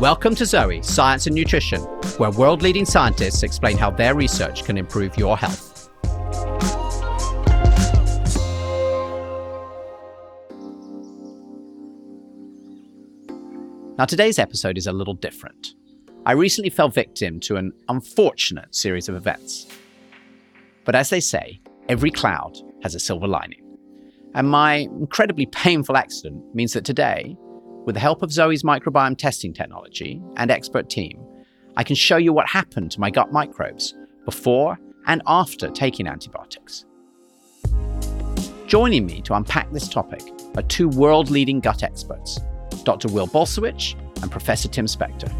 Welcome to Zoe, Science and Nutrition, where world leading scientists explain how their research can improve your health. Now, today's episode is a little different. I recently fell victim to an unfortunate series of events. But as they say, every cloud has a silver lining. And my incredibly painful accident means that today, with the help of Zoe's microbiome testing technology and expert team, I can show you what happened to my gut microbes before and after taking antibiotics. Joining me to unpack this topic are two world leading gut experts, Dr. Will Bulsiewicz and Professor Tim Spector.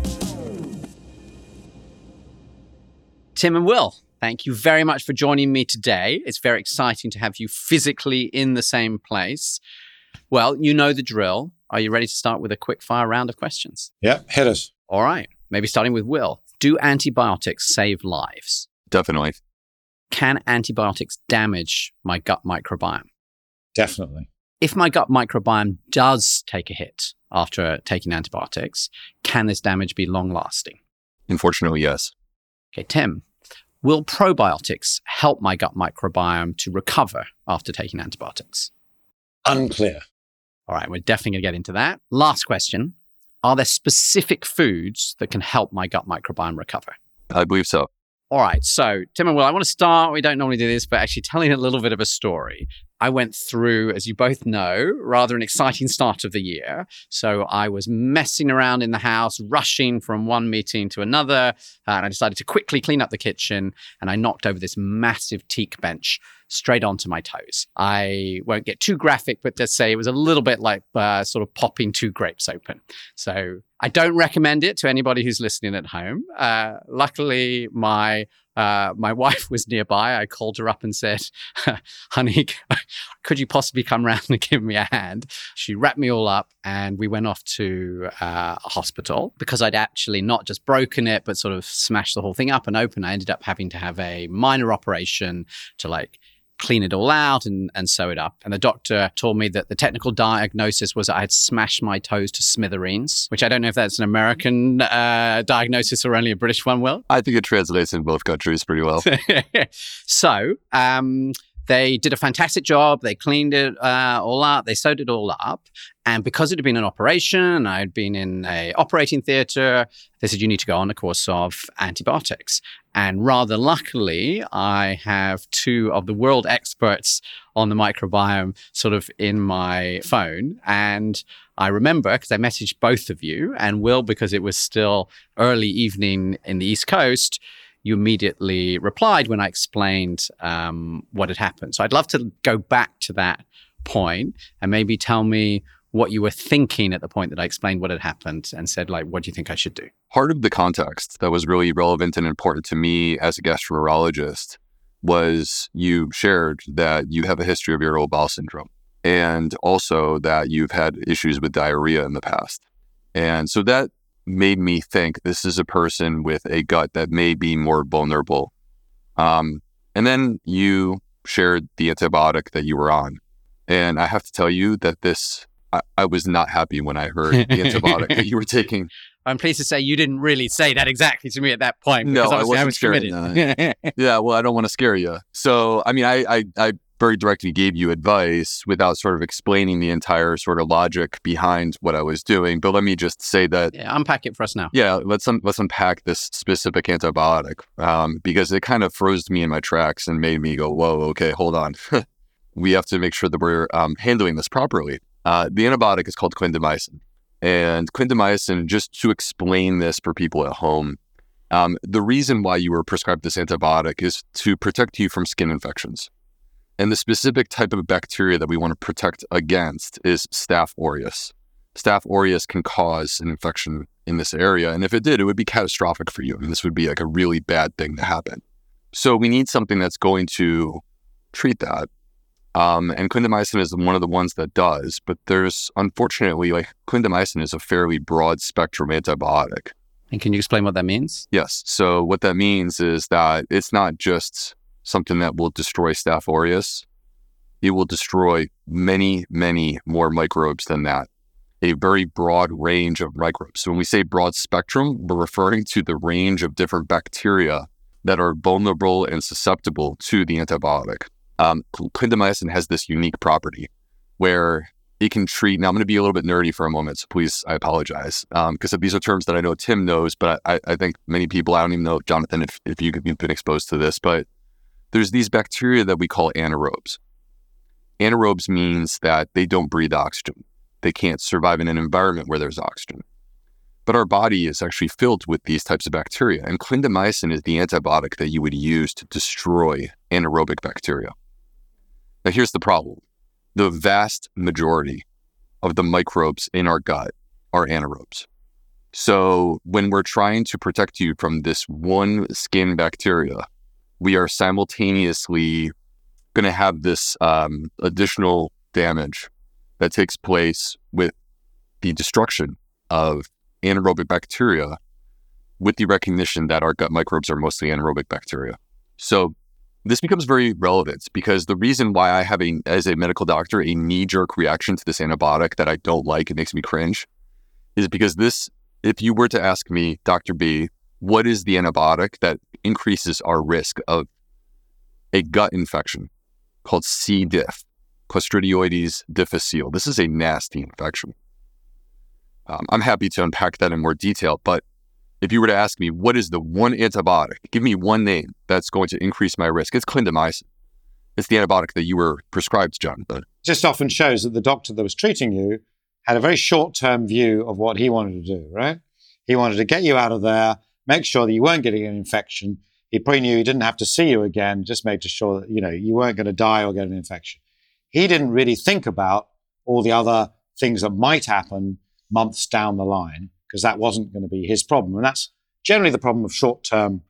Tim and Will, thank you very much for joining me today. It's very exciting to have you physically in the same place. Well, you know the drill. Are you ready to start with a quick fire round of questions? Yeah, hit us. All right. Maybe starting with Will. Do antibiotics save lives? Definitely. Can antibiotics damage my gut microbiome? Definitely. If my gut microbiome does take a hit after taking antibiotics, can this damage be long lasting? Unfortunately, yes. Okay, Tim, will probiotics help my gut microbiome to recover after taking antibiotics? Unclear. All right, we're definitely going to get into that. Last question Are there specific foods that can help my gut microbiome recover? I believe so. All right, so Tim and Will, I want to start. We don't normally do this, but actually telling a little bit of a story. I went through, as you both know, rather an exciting start of the year. So I was messing around in the house, rushing from one meeting to another. Uh, and I decided to quickly clean up the kitchen and I knocked over this massive teak bench straight onto my toes. I won't get too graphic, but just say it was a little bit like uh, sort of popping two grapes open. So I don't recommend it to anybody who's listening at home. Uh, luckily, my uh, my wife was nearby. I called her up and said, "Honey, could you possibly come round and give me a hand?" She wrapped me all up, and we went off to uh, a hospital because I'd actually not just broken it, but sort of smashed the whole thing up and open. I ended up having to have a minor operation to like clean it all out and, and sew it up. And the doctor told me that the technical diagnosis was I had smashed my toes to smithereens, which I don't know if that's an American uh, diagnosis or only a British one, Will. I think it translates in both countries pretty well. so, um, they did a fantastic job. They cleaned it uh, all up. They sewed it all up. And because it had been an operation, I'd been in a operating theater. They said you need to go on a course of antibiotics. And rather luckily, I have two of the world experts on the microbiome sort of in my phone. And I remember because I messaged both of you and Will because it was still early evening in the East Coast you immediately replied when I explained um, what had happened. So I'd love to go back to that point and maybe tell me what you were thinking at the point that I explained what had happened and said, like, what do you think I should do? Part of the context that was really relevant and important to me as a gastroenterologist was you shared that you have a history of irritable bowel syndrome and also that you've had issues with diarrhea in the past. And so that made me think this is a person with a gut that may be more vulnerable. Um, and then you shared the antibiotic that you were on. And I have to tell you that this, I, I was not happy when I heard the antibiotic that you were taking. I'm pleased to say you didn't really say that exactly to me at that point. No, I wasn't I was committed. yeah, well, I don't want to scare you. So, I mean, I, I, I very directly gave you advice without sort of explaining the entire sort of logic behind what I was doing. But let me just say that yeah, unpack it for us now. Yeah, let's un- let's unpack this specific antibiotic um, because it kind of froze me in my tracks and made me go, "Whoa, okay, hold on, we have to make sure that we're um, handling this properly." Uh, the antibiotic is called clindamycin, and clindamycin. Just to explain this for people at home, um, the reason why you were prescribed this antibiotic is to protect you from skin infections. And the specific type of bacteria that we want to protect against is Staph aureus. Staph aureus can cause an infection in this area. And if it did, it would be catastrophic for you. I mean, this would be like a really bad thing to happen. So we need something that's going to treat that. Um, and clindamycin is one of the ones that does, but there's unfortunately like clindamycin is a fairly broad spectrum antibiotic. And can you explain what that means? Yes. So what that means is that it's not just something that will destroy Staph aureus. It will destroy many, many more microbes than that. a very broad range of microbes. So when we say broad spectrum, we're referring to the range of different bacteria that are vulnerable and susceptible to the antibiotic. Um, clindamycin has this unique property where it can treat. Now, I'm going to be a little bit nerdy for a moment, so please, I apologize. Because um, these are terms that I know Tim knows, but I, I, think many people, I don't even know, Jonathan, if, if you've been exposed to this, but there's these bacteria that we call anaerobes. Anaerobes means that they don't breathe oxygen. They can't survive in an environment where there's oxygen. But our body is actually filled with these types of bacteria, and clindamycin is the antibiotic that you would use to destroy anaerobic bacteria. Now, here's the problem the vast majority of the microbes in our gut are anaerobes. So, when we're trying to protect you from this one skin bacteria, we are simultaneously going to have this um, additional damage that takes place with the destruction of anaerobic bacteria with the recognition that our gut microbes are mostly anaerobic bacteria. So this becomes very relevant because the reason why I have a, as a medical doctor, a knee jerk reaction to this antibiotic that I don't like, it makes me cringe, is because this, if you were to ask me, Dr. B, what is the antibiotic that increases our risk of a gut infection? called C. diff, Clostridioides difficile. This is a nasty infection. Um, I'm happy to unpack that in more detail, but if you were to ask me, what is the one antibiotic? Give me one name that's going to increase my risk. It's clindamycin. It's the antibiotic that you were prescribed, John. But it just often shows that the doctor that was treating you had a very short-term view of what he wanted to do. Right? He wanted to get you out of there, make sure that you weren't getting an infection, he probably knew he didn't have to see you again, just made sure that, you know, you weren't going to die or get an infection. He didn't really think about all the other things that might happen months down the line because that wasn't going to be his problem. And that's generally the problem of short term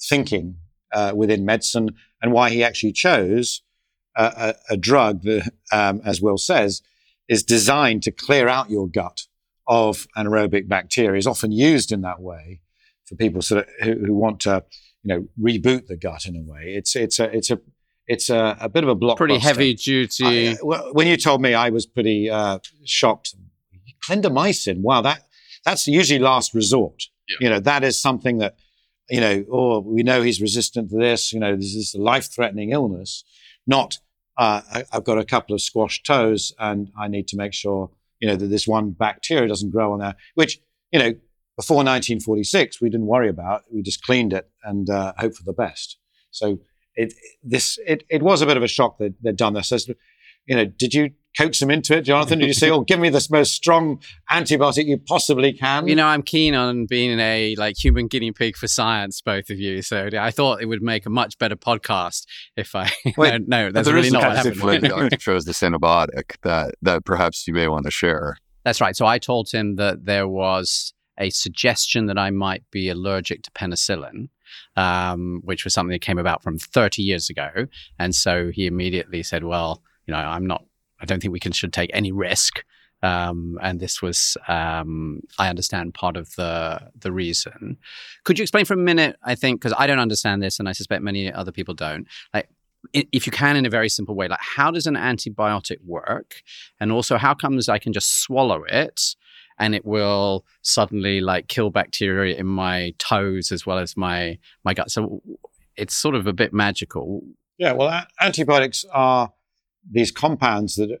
thinking uh, within medicine and why he actually chose a, a, a drug that, um, as Will says, is designed to clear out your gut of anaerobic bacteria, is often used in that way for people sort of who, who want to you know reboot the gut in a way. It's it's a it's a it's a, a bit of a block. Pretty heavy duty. I, well, when you told me, I was pretty uh, shocked. Clindamycin. Wow, that that's usually last resort. Yeah. You know, that is something that you know. Oh, we know he's resistant to this. You know, this is a life-threatening illness. Not, uh, I, I've got a couple of squashed toes, and I need to make sure you know that this one bacteria doesn't grow on there. Which you know, before 1946, we didn't worry about. We just cleaned it and uh, hope for the best. So it this it, it was a bit of a shock that they'd done this. you know, did you coach them into it, Jonathan? Did you say, "Oh, give me this most strong antibiotic you possibly can"? You know, I'm keen on being a like human guinea pig for science, both of you. So I thought it would make a much better podcast if I. Wait, no, no, that's really not what happened. When Doctor chose this antibiotic that that perhaps you may want to share. That's right. So I told him that there was a suggestion that I might be allergic to penicillin, um, which was something that came about from 30 years ago. And so he immediately said, well, you know, I'm not, I don't think we can should take any risk. Um, and this was, um, I understand, part of the the reason. Could you explain for a minute? I think because I don't understand this, and I suspect many other people don't. Like, if you can, in a very simple way, like how does an antibiotic work, and also how comes I can just swallow it and it will suddenly like kill bacteria in my toes as well as my my gut. So it's sort of a bit magical. Yeah, well, a- antibiotics are these compounds that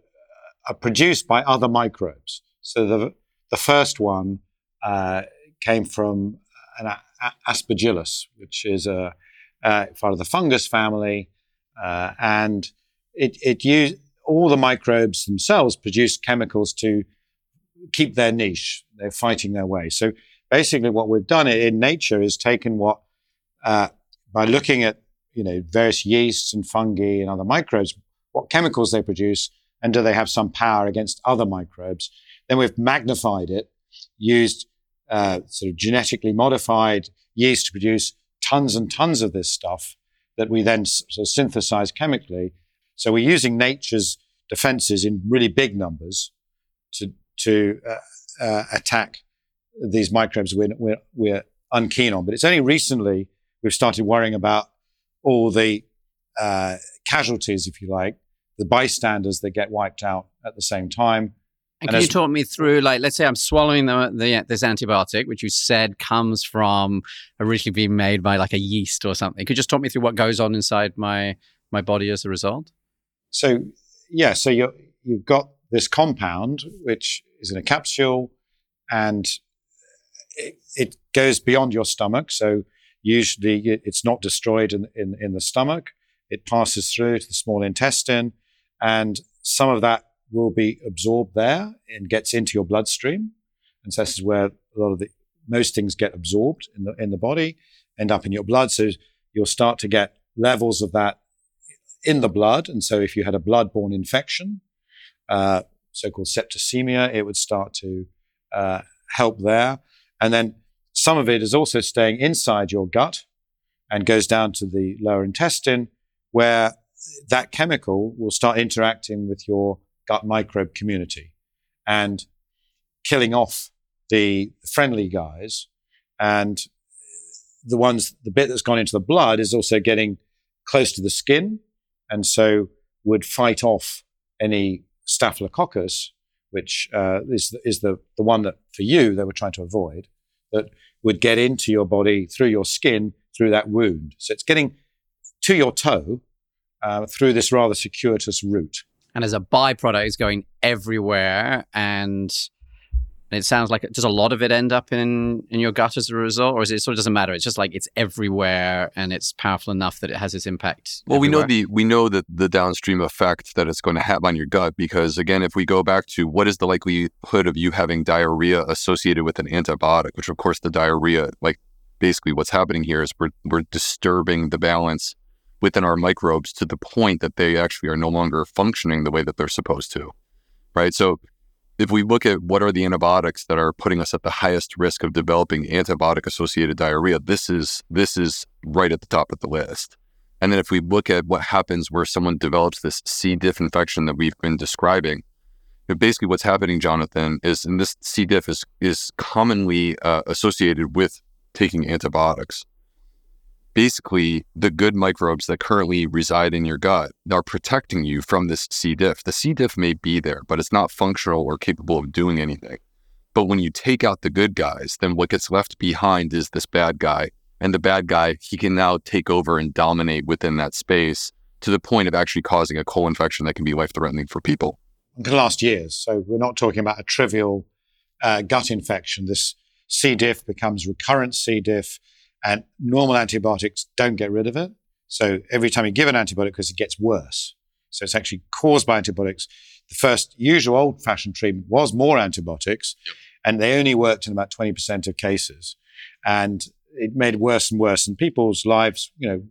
are produced by other microbes. So the the first one uh, came from an a- aspergillus, which is a, a part of the fungus family, uh, and it it used all the microbes themselves produce chemicals to keep their niche. They're fighting their way. So basically, what we've done in nature is taken what uh, by looking at you know various yeasts and fungi and other microbes, what chemicals they produce, and do they have some power against other microbes? Then we've magnified it, used uh, sort of genetically modified yeast to produce tons and tons of this stuff that we then sort of synthesize chemically. So we're using nature's defenses in really big numbers to to uh, uh, attack these microbes we're, we're, we're unkeen on. But it's only recently we've started worrying about all the uh, casualties, if you like, the bystanders that get wiped out at the same time. And And can you talk me through, like, let's say I'm swallowing the, the this antibiotic, which you said comes from originally being made by like a yeast or something. Could you just talk me through what goes on inside my my body as a result? So yeah, so you you've got this compound which is in a capsule, and it, it goes beyond your stomach. So usually it- it's not destroyed in, in in the stomach. It passes through to the small intestine, and some of that will be absorbed there and gets into your bloodstream. And so this is where a lot of the most things get absorbed in the in the body, end up in your blood. So you'll start to get levels of that in the blood. And so if you had a blood-borne infection, uh, so-called septicemia, it would start to uh, help there. And then some of it is also staying inside your gut and goes down to the lower intestine, where that chemical will start interacting with your gut microbe community and killing off the friendly guys. And the ones, the bit that's gone into the blood is also getting close to the skin and so would fight off any staphylococcus, which uh, is, is the, the one that for you they were trying to avoid, that would get into your body through your skin through that wound. So it's getting to your toe uh, through this rather circuitous route. And as a byproduct, it's going everywhere. And it sounds like does a lot of it end up in in your gut as a result, or is it sort of doesn't matter? It's just like it's everywhere, and it's powerful enough that it has its impact. Well, we know the we know that the downstream effect that it's going to have on your gut because again, if we go back to what is the likelihood of you having diarrhea associated with an antibiotic, which of course the diarrhea, like basically what's happening here is we're we're disturbing the balance within our microbes to the point that they actually are no longer functioning the way that they're supposed to. Right? So if we look at what are the antibiotics that are putting us at the highest risk of developing antibiotic associated diarrhea, this is this is right at the top of the list. And then if we look at what happens where someone develops this C. diff infection that we've been describing, basically what's happening, Jonathan, is and this C. diff is is commonly uh, associated with taking antibiotics. Basically, the good microbes that currently reside in your gut are protecting you from this C. diff. The C. diff may be there, but it's not functional or capable of doing anything. But when you take out the good guys, then what gets left behind is this bad guy and the bad guy, he can now take over and dominate within that space to the point of actually causing a co-infection that can be life-threatening for people. It can last years. So we're not talking about a trivial uh, gut infection. This C. diff becomes recurrent C. diff, and normal antibiotics don't get rid of it. So every time you give an antibiotic, because it gets worse. So it's actually caused by antibiotics. The first usual old fashioned treatment was more antibiotics, and they only worked in about 20% of cases. And it made worse and worse. And people's lives, you know,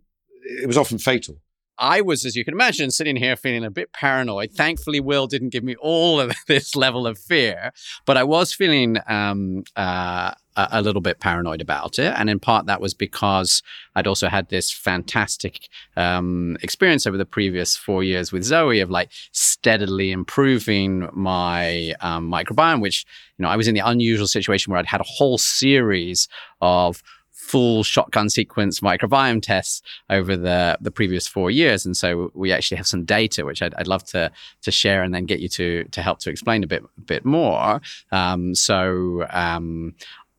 it was often fatal. I was, as you can imagine, sitting here feeling a bit paranoid. Thankfully, Will didn't give me all of this level of fear, but I was feeling um, uh, a, little bit paranoid about it. And in part, that was because I'd also had this fantastic um, experience over the previous four years with Zoe of like steadily improving my um, microbiome, which, you know, I was in the unusual situation where I'd had a whole series of full shotgun sequence microbiome tests over the the previous four years, and so we actually have some data which I'd, I'd love to to share and then get you to to help to explain a bit bit more. Um, so. Um,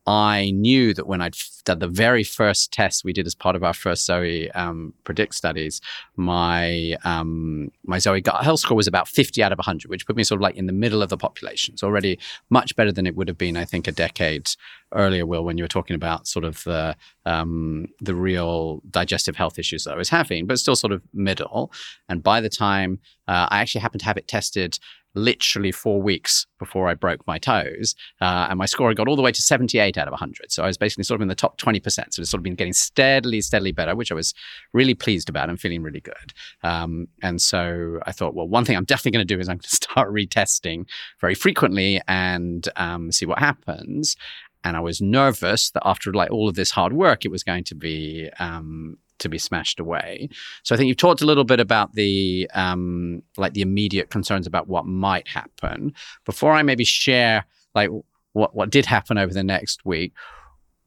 I knew that when I'd f- done the very first test we did as part of our first Zoe um, predict studies, my um, my Zoe gut health score was about 50 out of 100, which put me sort of like in the middle of the population. So already much better than it would have been, I think, a decade earlier, Will, when you were talking about sort of the um, the real digestive health issues that I was having, but still sort of middle. And by the time uh, I actually happened to have it tested literally four weeks before I broke my toes, uh, and my score got all the way to 78 out of 100. So I was basically sort of in the top 20%. So it's sort of been getting steadily, steadily better, which I was really pleased about and feeling really good. Um, and so I thought, well, one thing I'm definitely going to do is I'm going to start retesting very frequently and um, see what happens and I was nervous that after like all of this hard work, it was going to be um, to be smashed away. So I think you've talked a little bit about the um, like the immediate concerns about what might happen. Before I maybe share like what what did happen over the next week,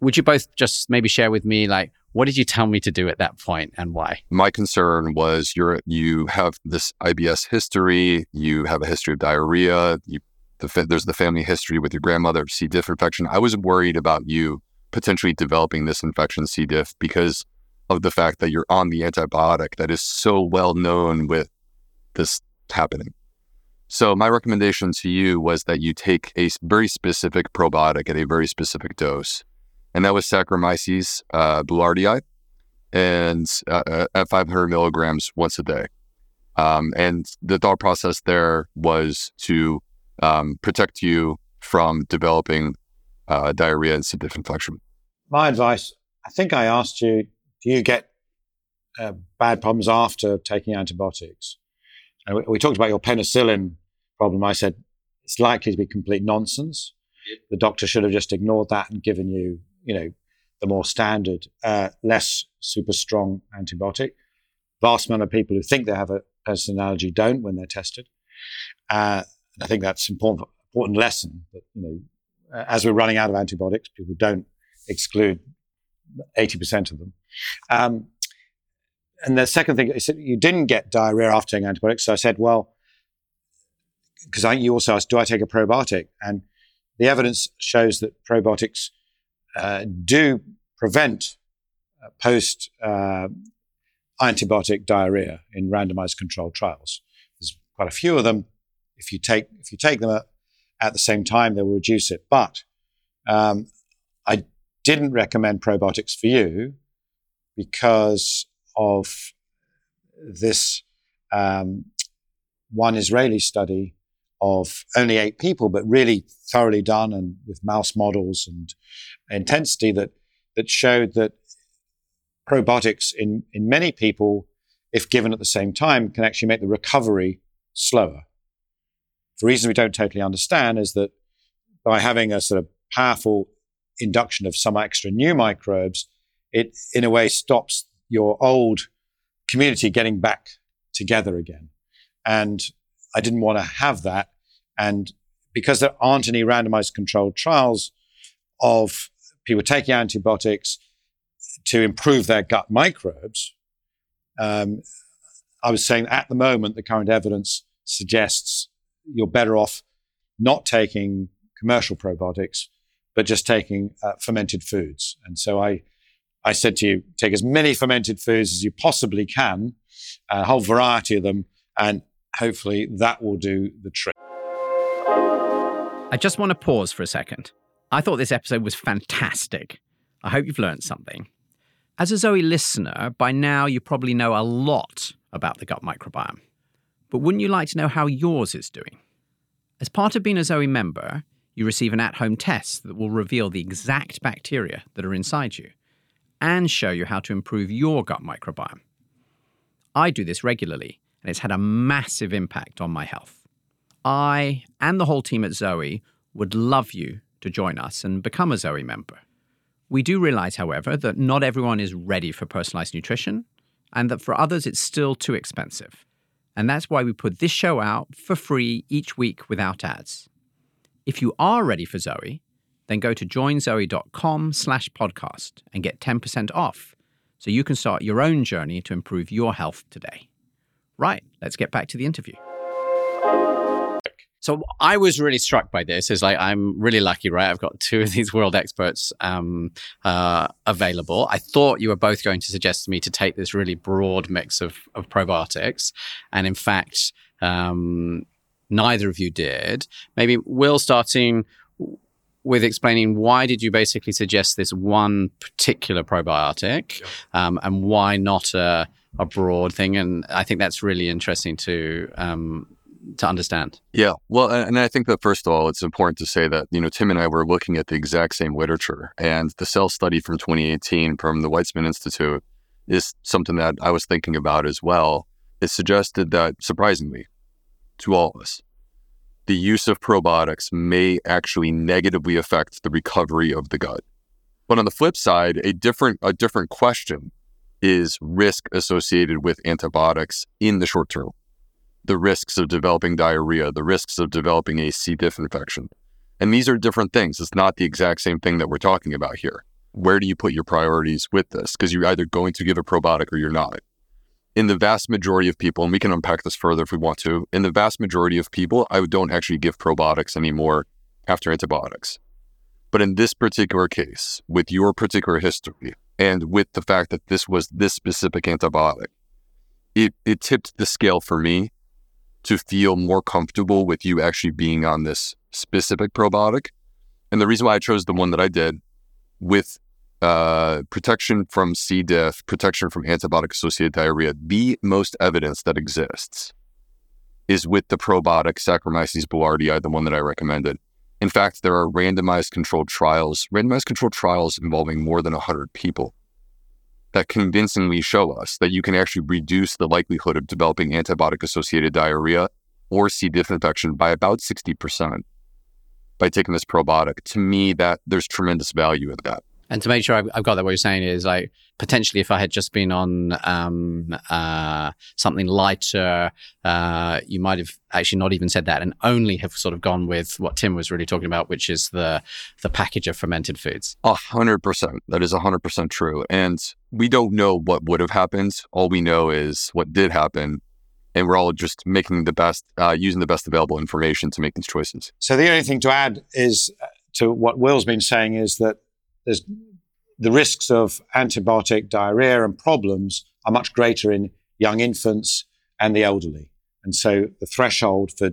would you both just maybe share with me like what did you tell me to do at that point and why? My concern was you're you have this IBS history, you have a history of diarrhea, you the there's the family history with your grandmother C. diff infection. I was worried about you potentially developing this infection, C. diff, because of the fact that you're on the antibiotic that is so well known with this happening. So my recommendation to you was that you take a very specific probiotic at a very specific dose, and that was Saccharomyces uh, boulardii, and uh, uh at 500 milligrams once a day. Um, and the thought process there was to um, protect you from developing uh, diarrhea and C. diff infection. My advice, I think I asked you, do you get uh, bad problems after taking antibiotics? And we, we, talked about your penicillin problem. I said it's likely to be complete nonsense. The doctor should have just ignored that and given you, you know, the more standard, uh, less super strong antibiotic. Vast amount of people who think they have a penicillin allergy don't when they're tested. Uh, I think that's important important lesson that you know as we're running out of antibiotics, people don't exclude eighty percent of them. Um, and the second thing is that you didn't get diarrhea after taking antibiotics. So I said, well, because I think you also asked, do I take a probiotic? And the evidence shows that probiotics uh, do prevent uh, post uh, antibiotic diarrhea in randomized controlled trials. There's quite a few of them. If you take if you take them at, at the same time, they will reduce it. But um, didn't recommend probiotics for you because of this um, one Israeli study of only eight people, but really thoroughly done and with mouse models and intensity that that showed that probiotics in, in many people, if given at the same time, can actually make the recovery slower. The reason we don't totally understand is that by having a sort of powerful induction of some extra new microbes, it in a way stops your old community getting back together again. And I didn't want to have that. And because there aren't any randomized controlled trials of people taking antibiotics to improve their gut microbes. Um, I was saying at the moment, the current evidence suggests you're better off not taking commercial probiotics, but just taking uh, fermented foods. And so I, I said to you, take as many fermented foods as you possibly can, a whole variety of them, and hopefully that will do the trick. I just want to pause for a second. I thought this episode was fantastic. I hope you've learned something. As a Zoe listener, by now you probably know a lot about the gut microbiome. But wouldn't you like to know how yours is doing? As part of being a Zoe member, you receive an at home test that will reveal the exact bacteria that are inside you and show you how to improve your gut microbiome. I do this regularly, and it's had a massive impact on my health. I and the whole team at Zoe would love you to join us and become a Zoe member. We do realize, however, that not everyone is ready for personalized nutrition and that for others it's still too expensive. And that's why we put this show out for free each week without ads. If you are ready for Zoe, then go to joinzoe.com slash podcast and get 10% off so you can start your own journey to improve your health today. Right, let's get back to the interview. So I was really struck by this. Is like I'm really lucky, right? I've got two of these world experts um, uh, available. I thought you were both going to suggest to me to take this really broad mix of, of probiotics, and in fact, um, neither of you did. Maybe Will, starting with explaining why did you basically suggest this one particular probiotic, um, and why not a, a broad thing? And I think that's really interesting to um, to understand. Yeah. Well, and I think that first of all, it's important to say that, you know, Tim and I were looking at the exact same literature and the cell study from 2018 from the Weizmann Institute is something that I was thinking about as well. It suggested that surprisingly to all of us, the use of probiotics may actually negatively affect the recovery of the gut. But on the flip side, a different a different question is risk associated with antibiotics in the short term the risks of developing diarrhea, the risks of developing a C. diff infection. And these are different things. It's not the exact same thing that we're talking about here. Where do you put your priorities with this? Because you're either going to give a probiotic or you're not. In the vast majority of people, and we can unpack this further if we want to, in the vast majority of people, I don't actually give probiotics anymore after antibiotics. But in this particular case, with your particular history, and with the fact that this was this specific antibiotic, it, it tipped the scale for me to feel more comfortable with you actually being on this specific probiotic. And the reason why I chose the one that I did with uh, protection from C. diff, protection from antibiotic associated diarrhea, the most evidence that exists is with the probiotic Saccharomyces boulardii, the one that I recommended. In fact, there are randomized controlled trials, randomized controlled trials involving more than 100 people that convincingly show us that you can actually reduce the likelihood of developing antibiotic associated diarrhea or C. diff infection by about 60% by taking this probiotic. To me, that there's tremendous value in that. And to make sure I've, I've, got that, what you're saying is like potentially if I had just been on um, uh, something lighter, uh, you might have actually not even said that and only have sort of gone with what Tim was really talking about, which is the the package of fermented foods. A hundred percent. That is a hundred percent true. And we don't know what would have happened. All we know is what did happen. And we're all just making the best, uh, using the best available information to make these choices. So the only thing to add is uh, to what Will's been saying is that there's the risks of antibiotic diarrhea and problems are much greater in young infants and the elderly. And so the threshold for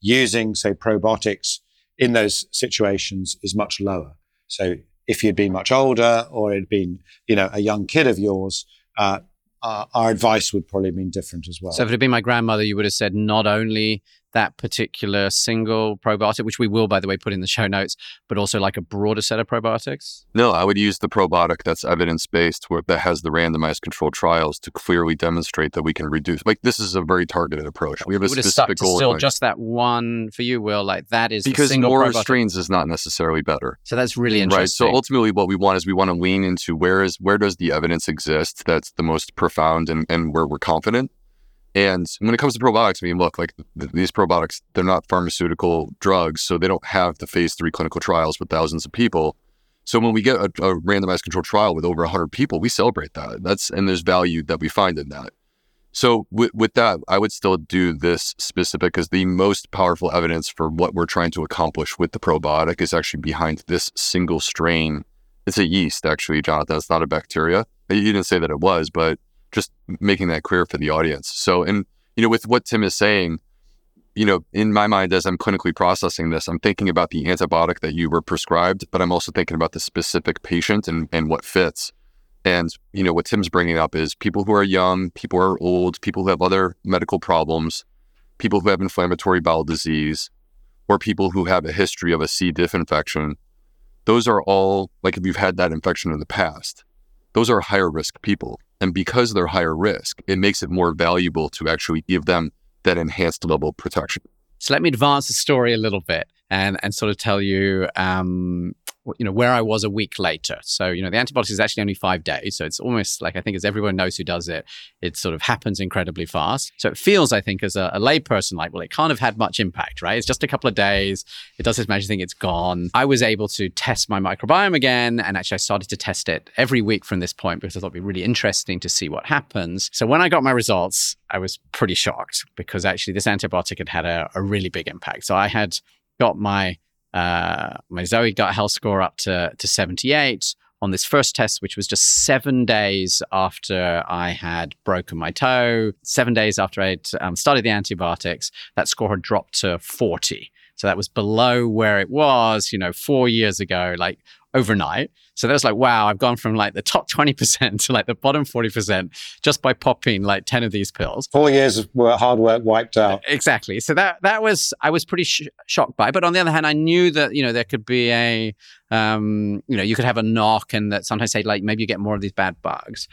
using, say, probiotics in those situations is much lower. So if you'd been much older or it'd been, you know, a young kid of yours, uh, uh, our advice would probably have been different as well. So if it had been my grandmother, you would have said not only that particular single probiotic, which we will, by the way, put in the show notes, but also like a broader set of probiotics? No, I would use the probiotic that's evidence based, that has the randomized controlled trials to clearly demonstrate that we can reduce. Like this is a very targeted approach. We have a specific goal. Still, just that one for you, Will. Like that is because more probiotic. strains is not necessarily better. So that's really interesting. Right. So ultimately, what we want is we want to lean into where is where does the evidence exist that's the most profound and, and where we're confident and when it comes to probiotics, I mean, look, like th- these probiotics, they're not pharmaceutical drugs, so they don't have the phase three clinical trials with thousands of people. So when we get a, a randomized controlled trial with over 100 people, we celebrate that. That's and there's value that we find in that. So with, with that, I would still do this specific because the most powerful evidence for what we're trying to accomplish with the probiotic is actually behind this single strain. It's a yeast, actually, Jonathan. It's not a bacteria. You didn't say that it was, but just making that clear for the audience. So, and you know, with what Tim is saying, you know, in my mind, as I'm clinically processing this, I'm thinking about the antibiotic that you were prescribed, but I'm also thinking about the specific patient and, and what fits. And, you know, what Tim's bringing up is people who are young, people who are old, people who have other medical problems, people who have inflammatory bowel disease, or people who have a history of a C. diff infection. Those are all, like if you've had that infection in the past, those are higher risk people. And because they're higher risk, it makes it more valuable to actually give them that enhanced level of protection. So let me advance the story a little bit and, and sort of tell you um, you know, where I was a week later. So, you know, the antibiotics is actually only five days. So it's almost like I think as everyone knows who does it, it sort of happens incredibly fast. So it feels, I think, as a, a layperson, like, well, it can't have had much impact, right? It's just a couple of days. It does its magic thing, it's gone. I was able to test my microbiome again. And actually, I started to test it every week from this point because I thought it'd be really interesting to see what happens. So when I got my results, I was pretty shocked because actually this antibiotic had had a, a really big impact. So I had got my uh, my Zoe gut health score up to, to 78 on this first test, which was just seven days after I had broken my toe, seven days after I'd um, started the antibiotics, that score had dropped to 40. So that was below where it was, you know, four years ago, like overnight. So that was like, wow, I've gone from like the top 20% to like the bottom 40% just by popping like 10 of these pills. Four years of hard work wiped out. Exactly. So that, that was, I was pretty sh- shocked by. But on the other hand, I knew that, you know, there could be a, um, you know, you could have a knock and that sometimes say like maybe you get more of these bad bugs.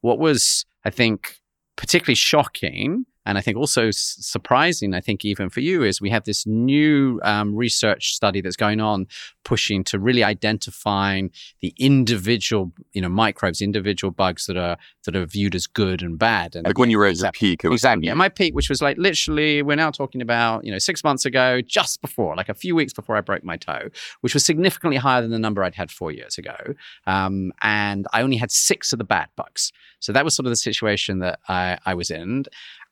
What was, I think, particularly shocking and I think also s- surprising, I think even for you, is we have this new um, research study that's going on, pushing to really identifying the individual, you know, microbes, individual bugs that are that are viewed as good and bad. And Like when you were at your peak, Exactly. At my peak, which was like literally, we're now talking about, you know, six months ago, just before, like a few weeks before I broke my toe, which was significantly higher than the number I'd had four years ago. Um, and I only had six of the bad bugs. So that was sort of the situation that I, I was in.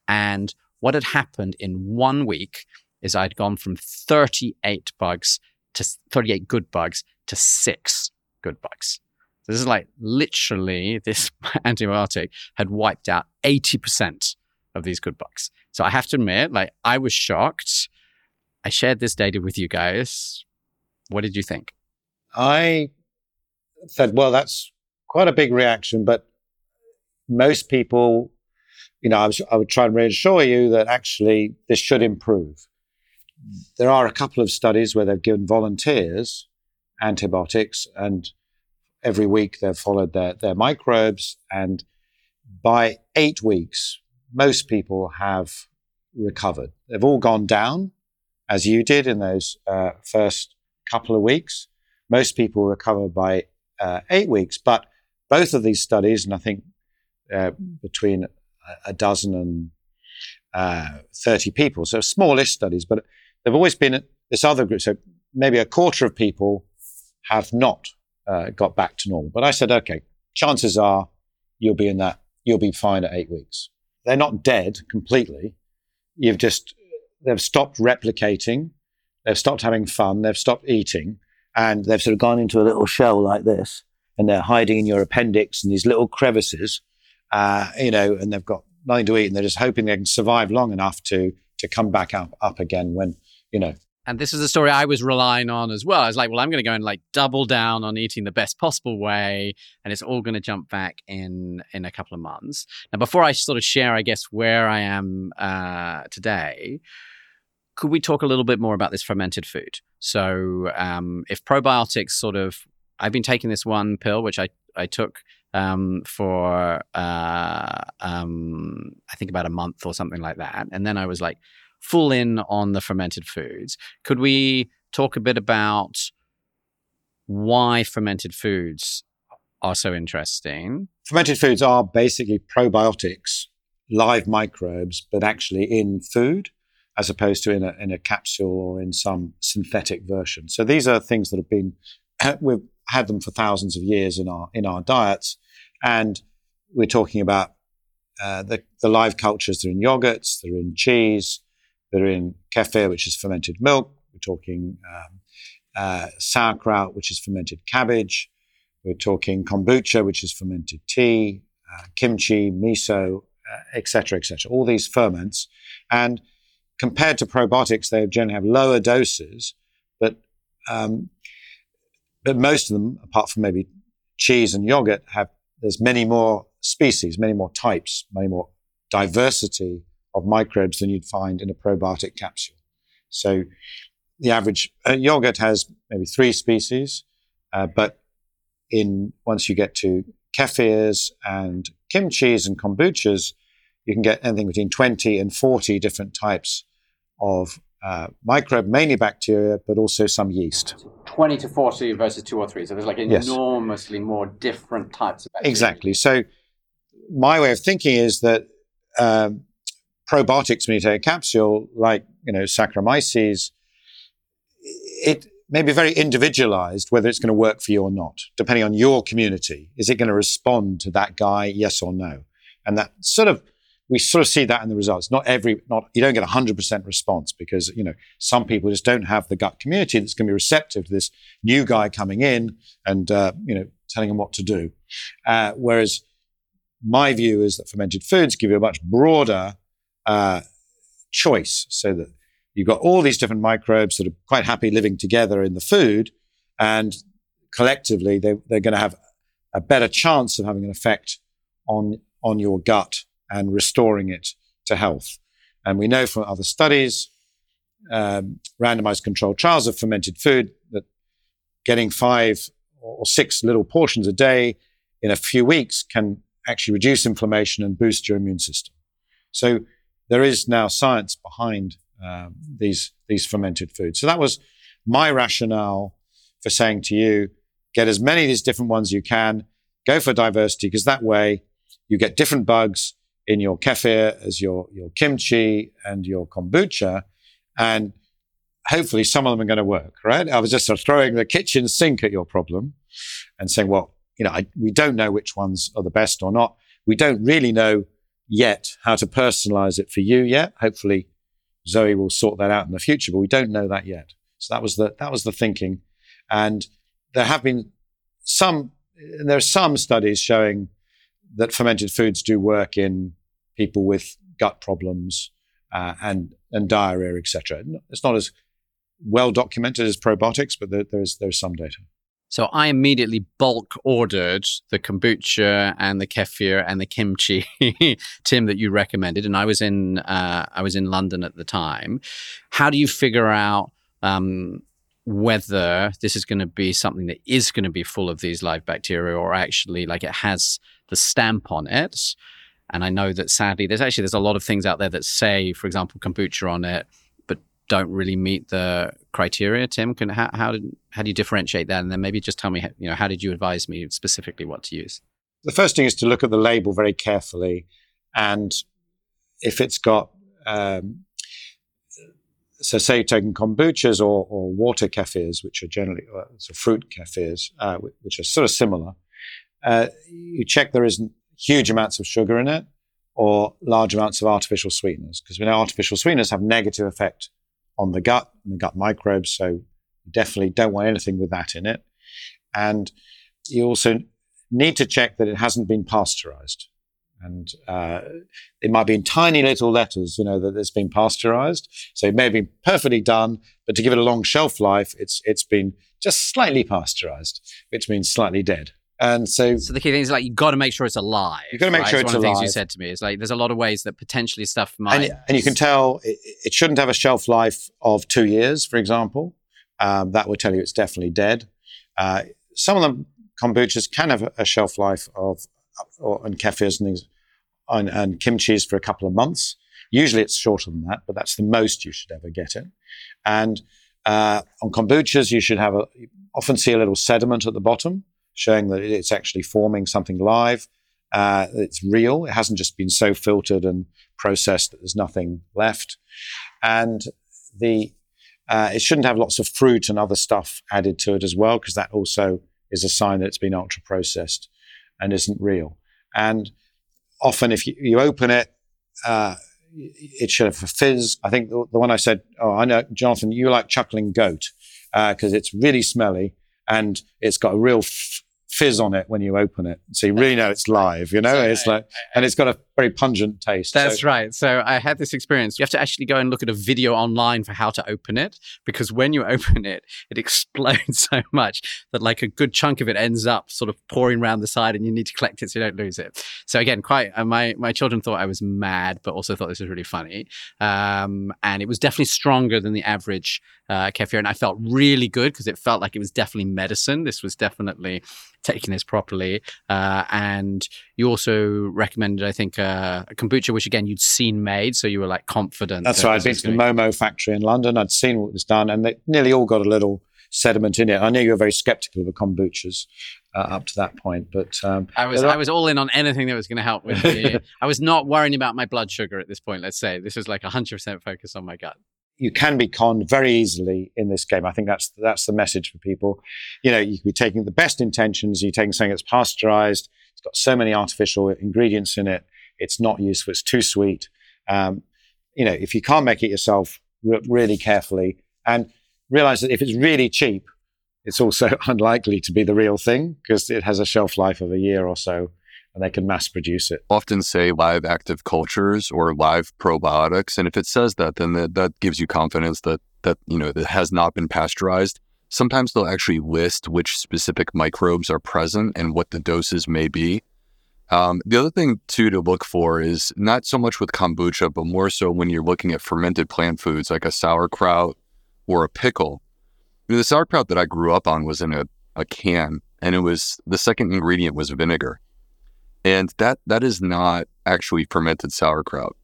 And what had happened in one week is I'd gone from 38 bugs to 38 good bugs to six good bugs. So this is like literally this antibiotic had wiped out 80% of these good bugs. So I have to admit, like I was shocked. I shared this data with you guys. What did you think? I said, well, that's quite a big reaction, but most people, you know, I, was, I would try and reassure you that actually this should improve. There are a couple of studies where they've given volunteers antibiotics and every week they've followed their, their microbes. And by eight weeks, most people have recovered. They've all gone down as you did in those uh, first couple of weeks. Most people recover by uh, eight weeks, but both of these studies, and I think uh, between a, dozen and uh, 30 people, so smallish studies, but they've always been this other group. So maybe a quarter of people have not uh, got back to normal. But I said, okay, chances are you'll be in that, you'll be fine at eight weeks. They're not dead completely. You've just, they've stopped replicating, they've stopped having fun, they've stopped eating, and they've sort of gone into a little shell like this, and they're hiding in your appendix and these little crevices, uh, you know, and they've got nothing to eat, and they're just hoping they can survive long enough to to come back up up again when, you know, And this is the story I was relying on as well. I was like, well, I'm going to go and like double down on eating the best possible way, and it's all going to jump back in in a couple of months. Now, before I sort of share, I guess where I am uh, today, could we talk a little bit more about this fermented food? So, um, if probiotics sort of, I've been taking this one pill, which I I took um, for uh, um, I think about a month or something like that, and then I was like full in on the fermented foods. Could we talk a bit about why fermented foods are so interesting? fermented foods are basically probiotics, live microbes, but actually in food as opposed to in a, in a capsule or in some synthetic version. So these are things that have been, we've had them for thousands of years in our, in our diets. And we're talking about uh, the, the live cultures that are in yogurts, that are in cheese, that are in kefir, which is fermented milk. We're talking um, uh, sauerkraut, which is fermented cabbage. We're talking kombucha, which is fermented tea, uh, kimchi, miso, etc., etc. all these ferments. And compared to probiotics, they generally have lower doses, but um, but most of them, apart from maybe cheese and yogurt, have there's many more species, many more types, many more diversity of microbes than you'd find in a probiotic capsule. So the average uh, yogurt has maybe three species, uh, but in once you get to kefirs and kimchis and kombuchas, you can get anything between 20 and 40 different types of uh, microbe, mainly bacteria, but also some yeast. 20 to 40 versus two or three. So there's like Yes. enormously more different types of bacteria. Exactly. So my way of thinking is that um, probiotics, when you take a capsule, like you know Saccharomyces, it may be very individualized whether it's going to work for you or not, depending on your community. Is it going to respond to that guy, yes or no? And that sort of we sort of see that in the results. Not every, not you don't get a hundred percent response because you know some people just don't have the gut community that's going to be receptive to this new guy coming in and uh, you know telling them what to do. Uh, whereas my view is that fermented foods give you a much broader uh, choice, so that you've got all these different microbes that are quite happy living together in the food, and collectively they, they're going to have a better chance of having an effect on on your gut and restoring it to health. And we know from other studies, um, randomized controlled trials of fermented food, that getting five or six little portions a day in a few weeks can actually reduce inflammation and boost your immune system. So there is now science behind um, these these fermented foods. So that was my rationale for saying to you, get as many of these different ones you can, go for diversity, because that way you get different bugs in your kefir as your, your kimchi and your kombucha. And hopefully some of them are going to work, right? I was just sort of throwing the kitchen sink at your problem and saying, well, you know, I, we don't know which ones are the best or not. We don't really know yet how to personalize it for you yet. Hopefully Zoe will sort that out in the future, but we don't know that yet. So that was the, that was the thinking. And there have been some, there are some studies showing that fermented foods do work in people with gut problems uh, and and diarrhea, etc. It's not as well documented as probiotics, but there, there's there's some data. So I immediately bulk ordered the kombucha and the kefir and the kimchi, Tim, that you recommended, and I was in uh, I was in London at the time. How do you figure out um, whether this is going to be something that is going to be full of these live bacteria, or actually like it has the stamp on it? And I know that sadly, there's actually there's a lot of things out there that say, for example, kombucha on it but don't really meet the criteria. Tim, can how, how did how do you differentiate that? And then maybe just tell me, you know, how did you advise me specifically what to use? The first thing is to look at the label very carefully, and if it's got um, so say taking kombuchas or, or water kefirs, which are generally uh, so fruit kefirs, uh, which are sort of similar. Uh, you check there isn't huge amounts of sugar in it or large amounts of artificial sweeteners, because we know artificial sweeteners have negative effect on the gut and the gut microbes. So you definitely don't want anything with that in it. And you also need to check that it hasn't been pasteurized. And uh, it might be in tiny little letters, you know, that it's been pasteurized. So it may have been perfectly done, but to give it a long shelf life, it's it's been just slightly pasteurized, which means slightly dead. And so, so the key thing is like you've got to make sure it's alive. You've got to make right? sure it's, it's one alive. of the things you said to me is like there's a lot of ways that potentially stuff might. And, and you can tell it, it, shouldn't have a shelf life of two years, for example. Um, that would tell you it's definitely dead. Uh, some of the kombuchas can have a shelf life of, or, and kefirs and things, and, and kimchi's for a couple of months. Usually it's shorter than that, but that's the most you should ever get it. And uh, on kombuchas, you should have a, often see a little sediment at the bottom showing that it's actually forming something live. Uh, it's real. It hasn't just been so filtered and processed that there's nothing left. And the uh, it shouldn't have lots of fruit and other stuff added to it as well, because that also is a sign that it's been ultra processed and isn't real. And often, if you, you open it, uh, it should have a fizz. I think the, the, one I said, oh, I know, Jonathan, you like chuckling goat because uh, it's really smelly and it's got a real f- fizz on it when you open it. So you really know it's live, you know? It's like, and it's got a very pungent taste. That's so. right. So I had this experience. You have to actually go and look at a video online for how to open it because when you open it, it explodes so much that like a good chunk of it ends up sort of pouring around the side and you need to collect it so you don't lose it. So again, quite, uh, my, my children thought I was mad, but also thought this was really funny. Um, and it was definitely stronger than the average uh, kefir. And I felt really good because it felt like it was definitely medicine. This was definitely taking this properly. Uh, and you also recommended, I think, uh, a kombucha, which again you'd seen made, so you were like confident. That's that right. I'd been to the Momo factory in London. I'd seen what was done, and they nearly all got a little sediment in it. I know you were very skeptical of the kombuchas uh, up to that point, but um, I was I was all in on anything that was going to help with the. I was not worrying about my blood sugar at this point. Let's say this was like hundred percent focus on my gut you can be conned very easily in this game. I think that's that's the message for people. You know, you could be taking the best intentions. You're taking something that's pasteurized. It's got so many artificial ingredients in it. It's not useful. It's too sweet. Um, you know, if you can't make it yourself, re- really carefully and realize that if it's really cheap, it's also unlikely to be the real thing because it has a shelf life of a year or so and they can mass produce it. Often say live active cultures or live probiotics. And if it says that, then that, that gives you confidence that, that, you know, that has not been pasteurized. Sometimes they'll actually list which specific microbes are present and what the doses may be. Um, the other thing too to look for is not so much with kombucha, but more so when you're looking at fermented plant foods like a sauerkraut or a pickle. the sauerkraut that I grew up on was in a, a can, and it was the second ingredient was vinegar. And that that is not actually fermented sauerkraut.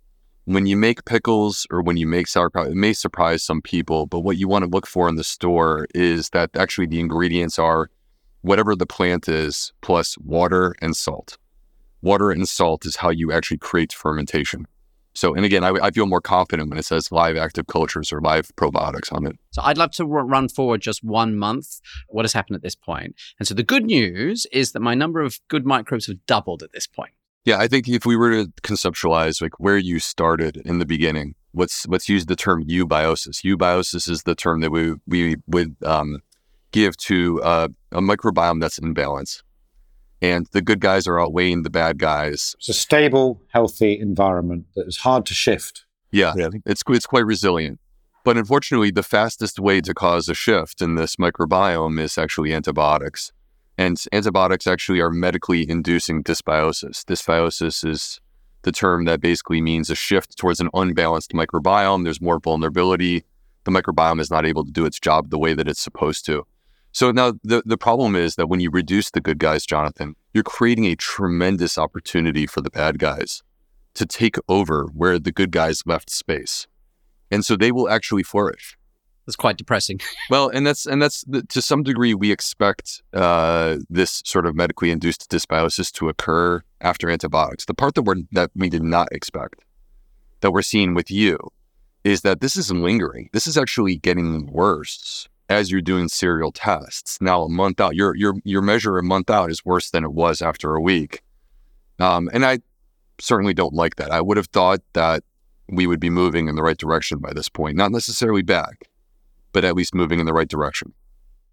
when you make pickles or when you make sauerkraut, it may surprise some people, but what you want to look for in the store is that actually the ingredients are whatever the plant is plus water and salt. Water and salt is how you actually create fermentation. So, and again, I, I, feel more confident when it says live active cultures or live probiotics on it. So, I'd love to run forward just one month. What has happened at this point? And so, the good news is that my number of good microbes have doubled at this point. Yeah, I think if we were to conceptualize like where you started in the beginning, let's let's use the term eubiosis. Eubiosis is the term that we we would um, give to uh, a microbiome that's in balance, and the good guys are outweighing the bad guys. It's a stable, healthy environment that is hard to shift. Yeah, really. it's it's quite resilient. But unfortunately, the fastest way to cause a shift in this microbiome is actually antibiotics. And antibiotics actually are medically inducing dysbiosis. Dysbiosis is the term that basically means a shift towards an unbalanced microbiome. There's more vulnerability. The microbiome is not able to do its job the way that it's supposed to. So now the, the problem is that when you reduce the good guys, Jonathan, you're creating a tremendous opportunity for the bad guys to take over where the good guys left space. And so they will actually flourish. That's quite depressing. well, and that's and that's the, to some degree we expect uh, this sort of medically induced dysbiosis to occur after antibiotics. The part that we that we did not expect that we're seeing with you is that this is lingering. This is actually getting worse as you're doing serial tests. Now, a month out, your your your measure a month out is worse than it was after a week. Um, and I certainly don't like that. I would have thought that we would be moving in the right direction by this point, not necessarily back but at least moving in the right direction.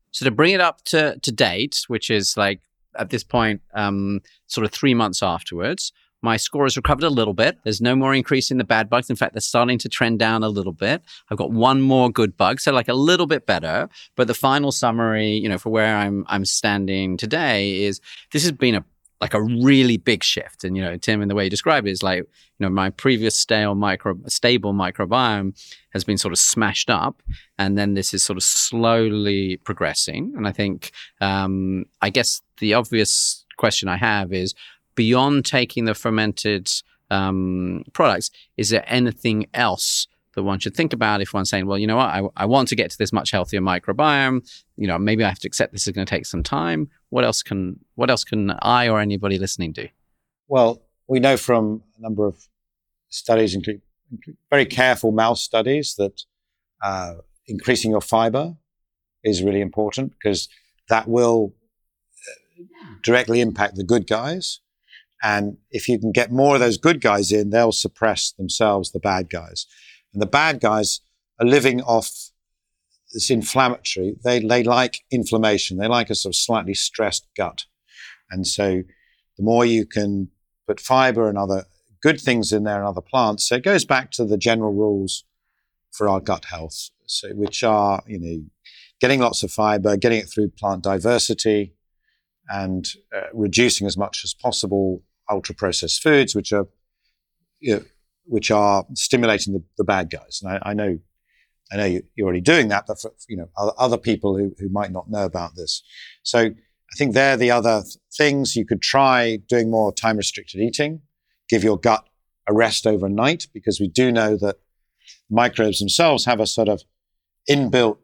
So to bring it up to, to date, which is like at this point, um, sort of three months afterwards, my score has recovered a little bit. There's no more increase in the bad bugs. In fact, they're starting to trend down a little bit. I've got one more good bug, so like a little bit better. But the final summary, you know, for where I'm I'm standing today is this has been a like a really big shift. And you know, Tim, in the way you describe it, is like you know my previous stale micro stable microbiome has been sort of smashed up, and then this is sort of slowly progressing. And I think, um, I guess the obvious question I have is beyond taking the fermented um, products, is there anything else that one should think about if one's saying, well, you know what, I, I want to get to this much healthier microbiome. You know, maybe I have to accept this is going to take some time. What else can what else can I or anybody listening do? Well, we know from a number of studies, including very careful mouse studies, that uh, increasing your fiber is really important because that will uh, directly impact the good guys. And if you can get more of those good guys in, they'll suppress themselves the bad guys. And the bad guys are living off this inflammatory. They, they like inflammation. They like a sort of slightly stressed gut. And so the more you can put fiber and other good things in there and other plants. So it goes back to the general rules for our gut health, so, which are, you know, getting lots of fiber, getting it through plant diversity, and uh, reducing as much as possible ultra processed foods, which are you know, which are stimulating the, the bad guys. And I, I know, I know you, are already doing that, but for, you know, other people who, who might not know about this. So I think they're the other things you could try doing more time restricted eating, give your gut a rest overnight, because we do know that microbes themselves have a sort of inbuilt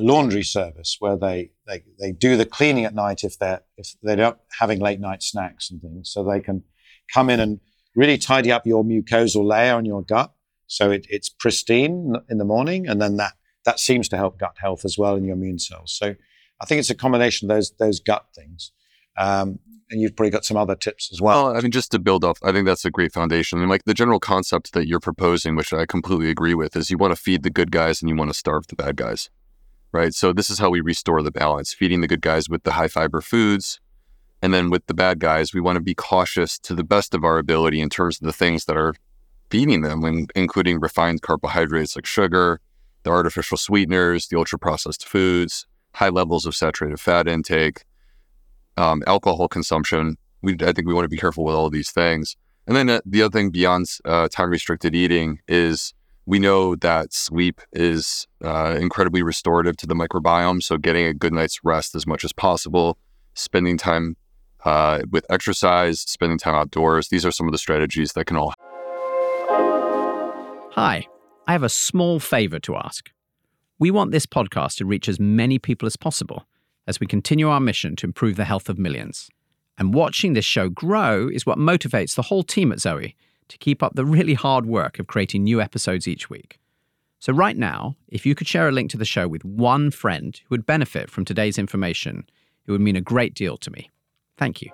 laundry service where they, they, they do the cleaning at night if they're, if they're not having late night snacks and things. So they can come in and really tidy up your mucosal layer on your gut so it, it's pristine in the morning, and then that that seems to help gut health as well in your immune cells. So I think it's a combination of those those gut things. Um, and you've probably got some other tips as well. well. I mean, just to build off, I think that's a great foundation. And like the general concept that you're proposing, which I completely agree with, is you want to feed the good guys and you want to starve the bad guys, right? So this is how we restore the balance: feeding the good guys with the high fiber foods, and then with the bad guys, we want to be cautious to the best of our ability in terms of the things that are feeding them, including refined carbohydrates like sugar, the artificial sweeteners, the ultra processed foods, high levels of saturated fat intake, um, alcohol consumption. We, I think we want to be careful with all these things. And then uh, the other thing beyond uh, time restricted eating is we know that sleep is uh, incredibly restorative to the microbiome. So getting a good night's rest as much as possible, spending time uh, with exercise, spending time outdoors. These are some of the strategies that can all. Hi, I have a small favor to ask. We want this podcast to reach as many people as possible as we continue our mission to improve the health of millions. And watching this show grow is what motivates the whole team at Zoe to keep up the really hard work of creating new episodes each week. So, right now, if you could share a link to the show with one friend who would benefit from today's information, it would mean a great deal to me. Thank you.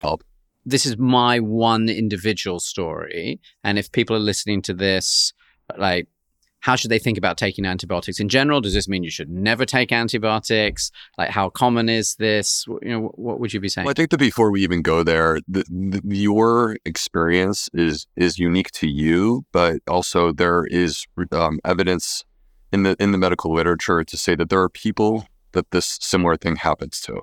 Help. This is my one individual story. And if people are listening to this, like, how should they think about taking antibiotics in general? Does this mean you should never take antibiotics? Like, how common is this? You know, what would you be saying? Well, I think that before we even go there, the, the, your experience is is unique to you, but also there is um, evidence in the in the medical literature to say that there are people that this similar thing happens to.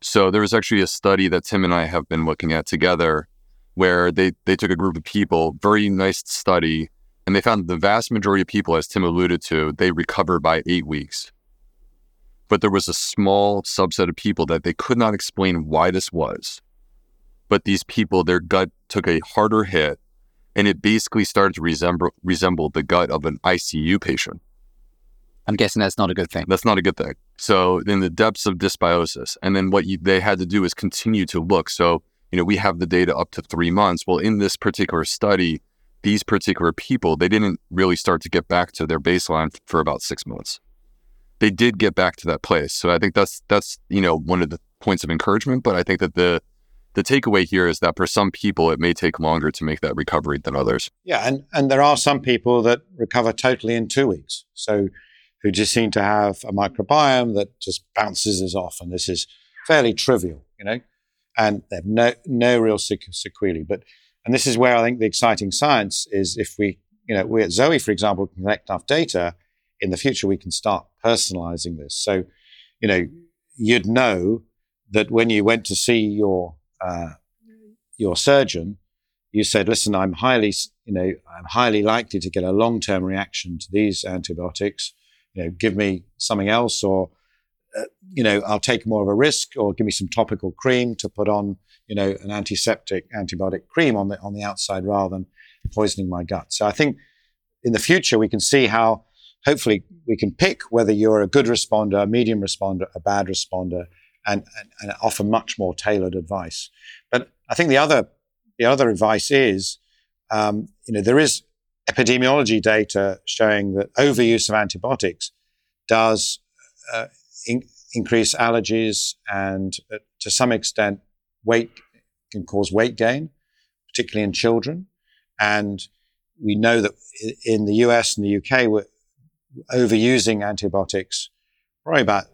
So there was actually a study that Tim and I have been looking at together, where they they took a group of people, very nice study and they found the vast majority of people, as Tim alluded to, they recover by eight weeks. But there was a small subset of people that they could not explain why this was. But these people, their gut took a harder hit and it basically started to resemble, resemble the gut of an ICU patient. I'm guessing that's not a good thing. That's not a good thing. So, in the depths of dysbiosis, and then what you, they had to do is continue to look. So, you know, we have the data up to three months. Well, in this particular study, these particular people, they didn't really start to get back to their baseline for about six months. They did get back to that place. So I think that's that's you know one of the points of encouragement. But I think that the the takeaway here is that for some people it may take longer to make that recovery than others. Yeah, and and there are some people that recover totally in two weeks. So who just seem to have a microbiome that just bounces us off, and this is fairly trivial, you know, and they have no no real sequelae. But and this is where I think the exciting science is if we, you know, we at Zoe, for example, can collect enough data, in the future we can start personalizing this. So, you know, you'd know that when you went to see your uh, your surgeon, you said, "Listen, I'm highly, you know, I'm highly likely to get a long-term reaction to these antibiotics. You know, give me something else, or you know, I'll take more of a risk, or give me some topical cream to put on you know, an antiseptic antibiotic cream on the on the outside rather than poisoning my gut. So I think in the future we can see how hopefully we can pick whether you're a good responder, a medium responder, a bad responder, and, and, and offer much more tailored advice. But I think the other the other advice is, um, you know, there is epidemiology data showing that overuse of antibiotics does uh, in, increase allergies and, uh, to some extent, weight can cause weight gain, particularly in children. And we know that in the US and the UK, we're overusing antibiotics probably about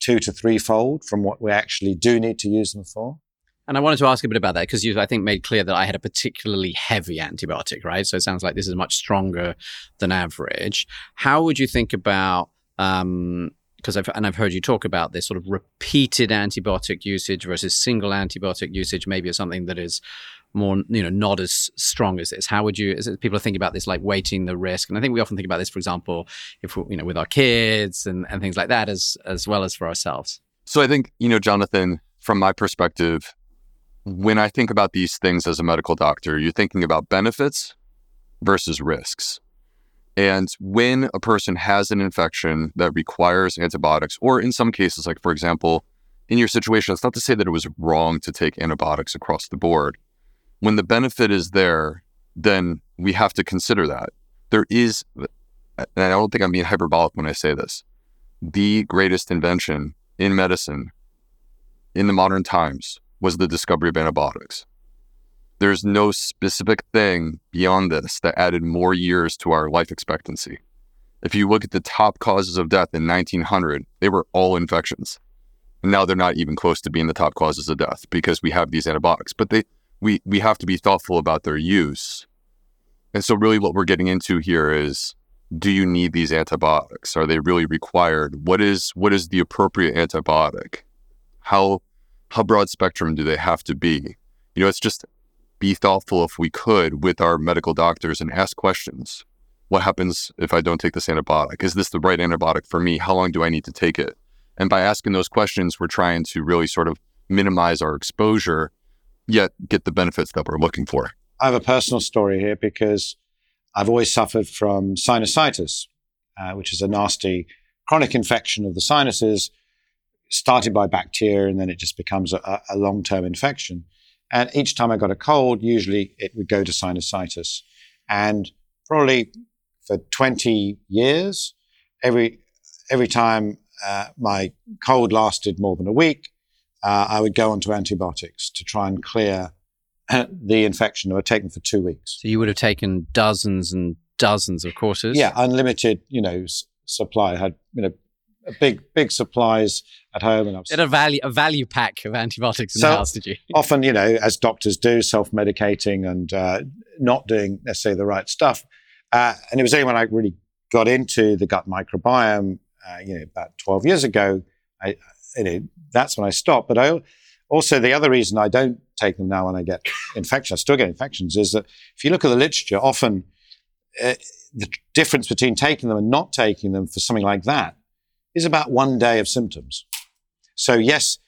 two to threefold from what we actually do need to use them for. And I wanted to ask a bit about that because you, I think, made clear that I had a particularly heavy antibiotic, right? So it sounds like this is much stronger than average. How would you think about um, because I've and I've heard you talk about this sort of repeated antibiotic usage versus single antibiotic usage. Maybe it's something that is more, you know, not as strong as this. How would you? Is it, people are thinking about this like weighting the risk, and I think we often think about this, for example, if we, you know, with our kids and and things like that, as as well as for ourselves. So I think you know, Jonathan, from my perspective, when I think about these things as a medical doctor, you're thinking about benefits versus risks. And when a person has an infection that requires antibiotics, or in some cases, like for example, in your situation, it's not to say that it was wrong to take antibiotics across the board. When the benefit is there, then we have to consider that. There is, and I don't think I'm being hyperbolic when I say this, the greatest invention in medicine in the modern times was the discovery of antibiotics. There's no specific thing beyond this that added more years to our life expectancy. If you look at the top causes of death in 1900, they were all infections. And now they're not even close to being the top causes of death because we have these antibiotics. But they, we, we have to be thoughtful about their use. And so, really, what we're getting into here is do you need these antibiotics? Are they really required? What is what is the appropriate antibiotic? How how broad spectrum do they have to be? You know, it's just be thoughtful if we could with our medical doctors and ask questions. What happens if I don't take this antibiotic? Is this the right antibiotic for me? How long do I need to take it? And by asking those questions, we're trying to really sort of minimize our exposure, yet get the benefits that we're looking for. I have a personal story here because I've always suffered from sinusitis, uh, which is a nasty chronic infection of the sinuses, started by bacteria, and then it just becomes a, a long term infection. And each time I got a cold, usually it would go to sinusitis. And probably for 20 years, every, every time uh, my cold lasted more than a week, uh, I would go onto antibiotics to try and clear the infection. I would take them for two weeks. So you would have taken dozens and dozens of courses. Yeah, unlimited, you know, s- supply. I had, you know, big, big supplies at home, and was Did a value a value pack of antibiotics in So- the house? Did you? often, you know, as doctors do, self-medicating and uh, not doing necessarily the right stuff. Uh, and it was only when I really got into the gut microbiome, uh, you know, about 12 years ago, I, you know, that's when I stopped. But I also, the other reason I don't take them now when I get infections, I still get infections, is that if you look at the literature, often uh, the difference between taking them and not taking them for something like that is about one day of symptoms. So yes,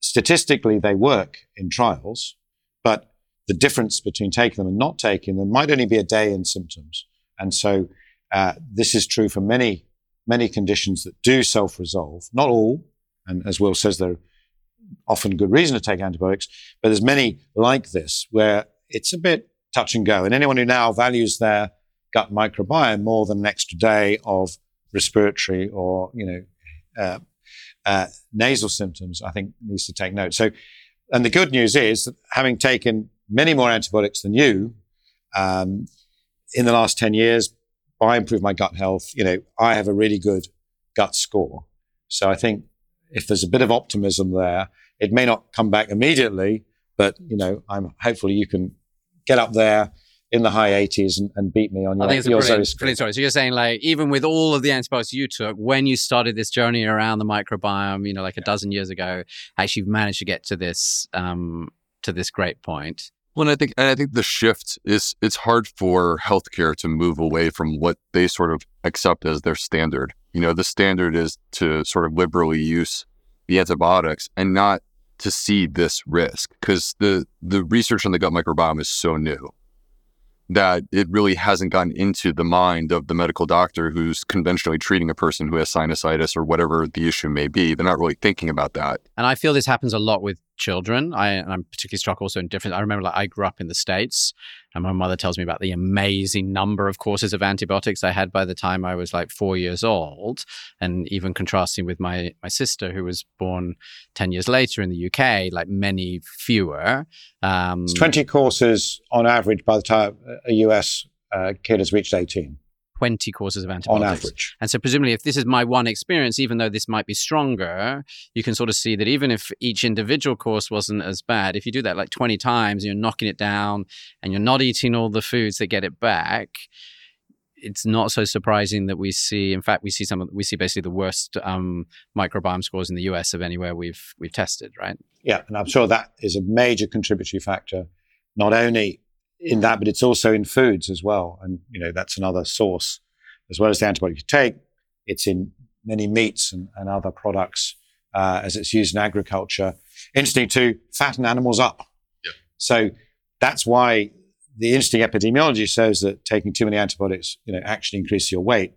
statistically they work in trials, but the difference between taking them and not taking them might only be a day in symptoms. And so uh, this is true for many, many conditions that do self-resolve. Not all, and as Will says, there are often good reason to take antibiotics, but there's many like this where it's a bit touch and go. And anyone who now values their gut microbiome more than an extra day of respiratory or, you know, uh, uh, nasal symptoms, I think needs to take note. So, and the good news is that having taken many more antibiotics than you um, in the last 10 years, I improved my gut health. You know, I have a really good gut score. So I think if there's a bit of optimism there, it may not come back immediately, but you know, I'm hopefully you can get up there in the high 80s and, and beat me on I your, think it's a brilliant, brilliant story. So you're saying like even with all of the antibiotics you took when you started this journey around the microbiome, you know, like a dozen years ago, actually you've managed to get to this um, to this great point. Well, and I think and I think the shift is it's hard for healthcare to move away from what they sort of accept as their standard. You know, the standard is to sort of liberally use the antibiotics and not to see this risk because the the research on the gut microbiome is so new that it really hasn't gotten into the mind of the medical doctor who's conventionally treating a person who has sinusitis or whatever the issue may be. They're not really thinking about that. And I feel this happens a lot with children. I, I'm particularly struck also in different. I remember like I grew up in the States and my mother tells me about the amazing number of courses of antibiotics I had by the time I was like four years old. And even contrasting with my, my sister who was born 10 years later in the UK, like many fewer. Um, It's 20 courses on average by the time a US uh, kid has reached 18 20 courses of antibiotics. on average. And so, presumably, if this is my one experience, even though this might be stronger, you can sort of see that even if each individual course wasn't as bad, if you do that like 20 times, you're knocking it down and you're not eating all the foods that get it back. It's not so surprising that we see, in fact, we see some, of, we see basically the worst um, microbiome scores in the US of anywhere we've we've tested, right? Yeah, and I'm sure that is a major contributory factor, not only in that, but it's also in foods as well. And, you know, that's another source. As well as the antibiotic you take, it's in many meats and, and other products uh, as it's used in agriculture. Interesting to fatten animals up. Yeah. So that's why the interesting epidemiology shows that taking too many antibiotics, you know, actually increases your weight.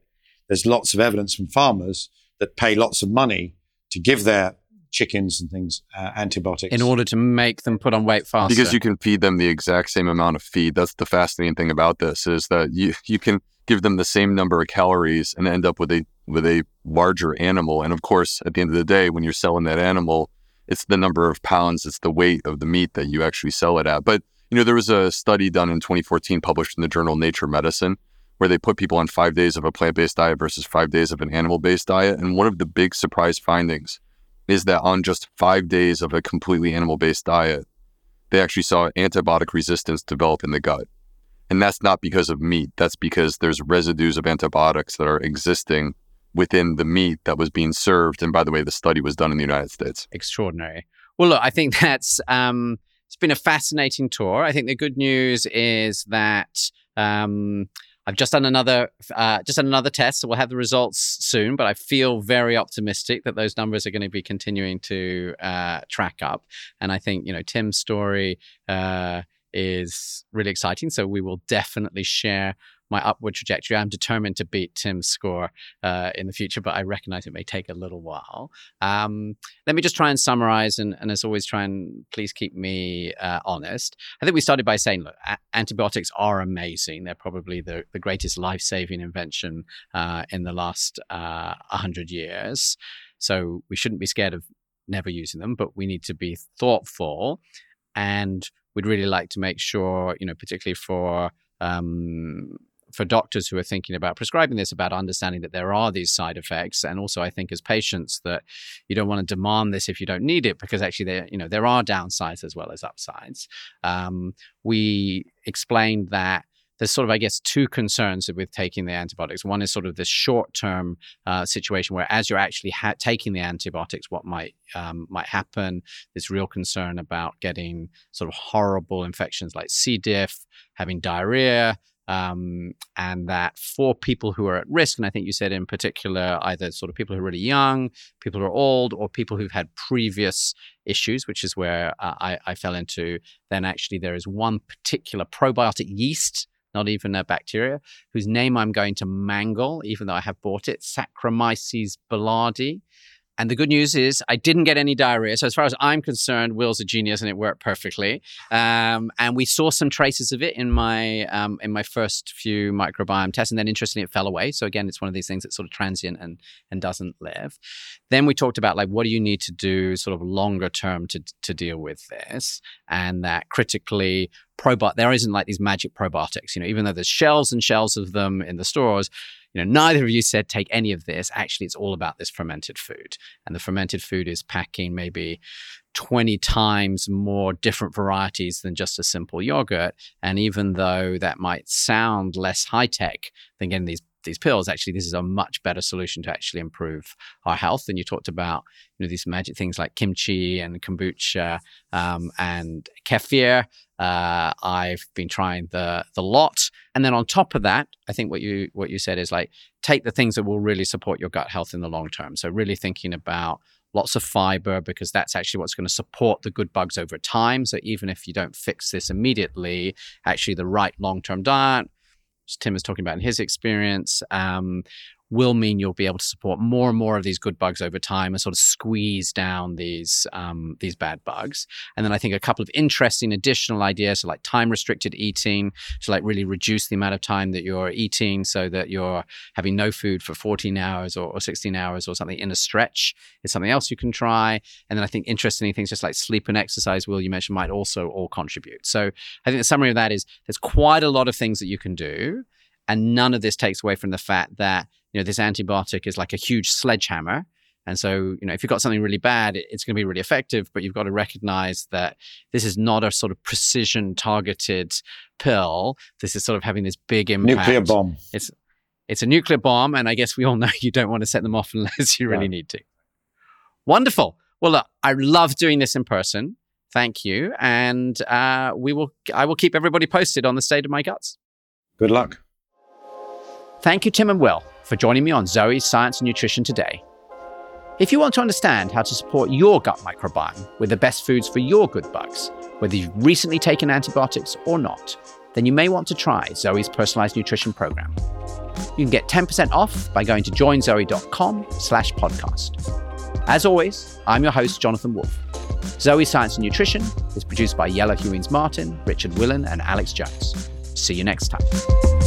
There's lots of evidence from farmers that pay lots of money to give their chickens and things uh, antibiotics In order to make them put on weight faster. because you can feed them the exact same amount of feed. That's the fascinating thing about this is that you you can give them the same number of calories and end up with a with a larger animal. And of course, at the end of the day, when you're selling that animal, it's the number of pounds, it's the weight of the meat that you actually sell it at. But you know, there was a study done in 2014 published in the journal Nature Medicine where they put people on five days of a plant-based diet versus five days of an animal-based diet. And one of the big surprise findings is that on just five days of a completely animal-based diet, they actually saw antibiotic resistance develop in the gut. And that's not because of meat. That's because there's residues of antibiotics that are existing within the meat that was being served. And by the way, the study was done in the United States. extraordinary. Well, look, I think that's um, it's been a fascinating tour. I think the good news is that um, I've just done another uh, just done another test, so we'll have the results soon. But I feel very optimistic that those numbers are going to be continuing to uh, track up. And I think you know Tim's story. Uh, is really exciting. So we will definitely share my upward trajectory. I'm determined to beat Tim's score uh, in the future, but I recognize it may take a little while. Um, let me just try and summarize, and, and, as always, try and please keep me uh, honest. I think we started by saying, look, a- antibiotics are amazing. They're probably the, the greatest life saving invention uh, in the last uh, 100 years. So we shouldn't be scared of never using them, but we need to be thoughtful. And we'd really like to make sure, you know, particularly for um, for doctors who are thinking about prescribing this about understanding that there are these side effects and also i think as patients that you don't want to demand this if you don't need it because actually there you know there are downsides as well as upsides um, we explained that there's sort of, I guess, two concerns with taking the antibiotics. One is sort of this short term uh, situation where, as you're actually ha- taking the antibiotics, what might um, might happen. This real concern about getting sort of horrible infections like C. diff, having diarrhea, um, and that for people who are at risk, and I think you said in particular either sort of people who are really young, people who are old, or people who've had previous issues, which is where uh, I, I fell into, then actually there is one particular probiotic yeast not even a bacteria, whose name I'm going to mangle, even though I have bought it, Saccharomyces boulardii. And the good news is I didn't get any diarrhea. So as far as I'm concerned, Will's a genius and it worked perfectly. Um, and we saw some traces of it in my um, in my first few microbiome tests. And then interestingly, it fell away. So again, it's one of these things that's sort of transient and and doesn't live. Then we talked about like what do you need to do sort of longer term to to deal with this, and that critically probot there isn't like these magic probiotics. You know, even though there's shelves and shelves of them in the stores you know, neither of you said take any of this. Actually, it's all about this fermented food. And the fermented food is packing maybe 20 times more different varieties than just a simple yogurt. And even though that might sound less high tech than getting these these pills, actually, this is a much better solution to actually improve our health. And you talked about, you know, these magic things like kimchi and kombucha um, and kefir. Uh, I've been trying the the lot, and then on top of that, I think what you what you said is like take the things that will really support your gut health in the long term. So really thinking about lots of fiber because that's actually what's going to support the good bugs over time. So even if you don't fix this immediately, actually the right long term diet Tim was talking about in his experience, um, will mean you'll be able to support more and more of these good bugs over time and sort of squeeze down these um, these bad bugs. And then I think a couple of interesting additional ideas, so like time restricted eating, to like really reduce the amount of time that you're eating, so that you're having no food for 14 hours or, or 16 hours or something in a stretch is something else you can try. And then I think interesting things just like sleep and exercise, Will you mentioned, might also all contribute. So I think the summary of that is there's quite a lot of things that you can do. And none of this takes away from the fact that you know this antibiotic is like a huge sledgehammer and so, you know, if you've got something really bad, it's going to be really effective, but you've got to recognize that this is not a sort of precision targeted pill. This is sort of having this big impact. Nuclear bomb. It's it's a nuclear bomb, and I guess we all know you don't want to set them off unless you really yeah. need to. Wonderful. Well, look, I love doing this in person. Thank you, and uh, we will. I will keep everybody posted on the state of my guts. Good luck. Thank you, Tim and Will for joining me on Zoe's Science and Nutrition today. If you want to understand how to support your gut microbiome with the best foods for your good bugs, whether you've recently taken antibiotics or not, then you may want to try Zoe's personalized nutrition program. You can get 10% off by going to joinzoe.com slash podcast. As always, I'm your host, Jonathan Wolf. Zoe Science and Nutrition is produced by Yella Hewings Martin, Richard Willan, and Alex Jones. See you next time.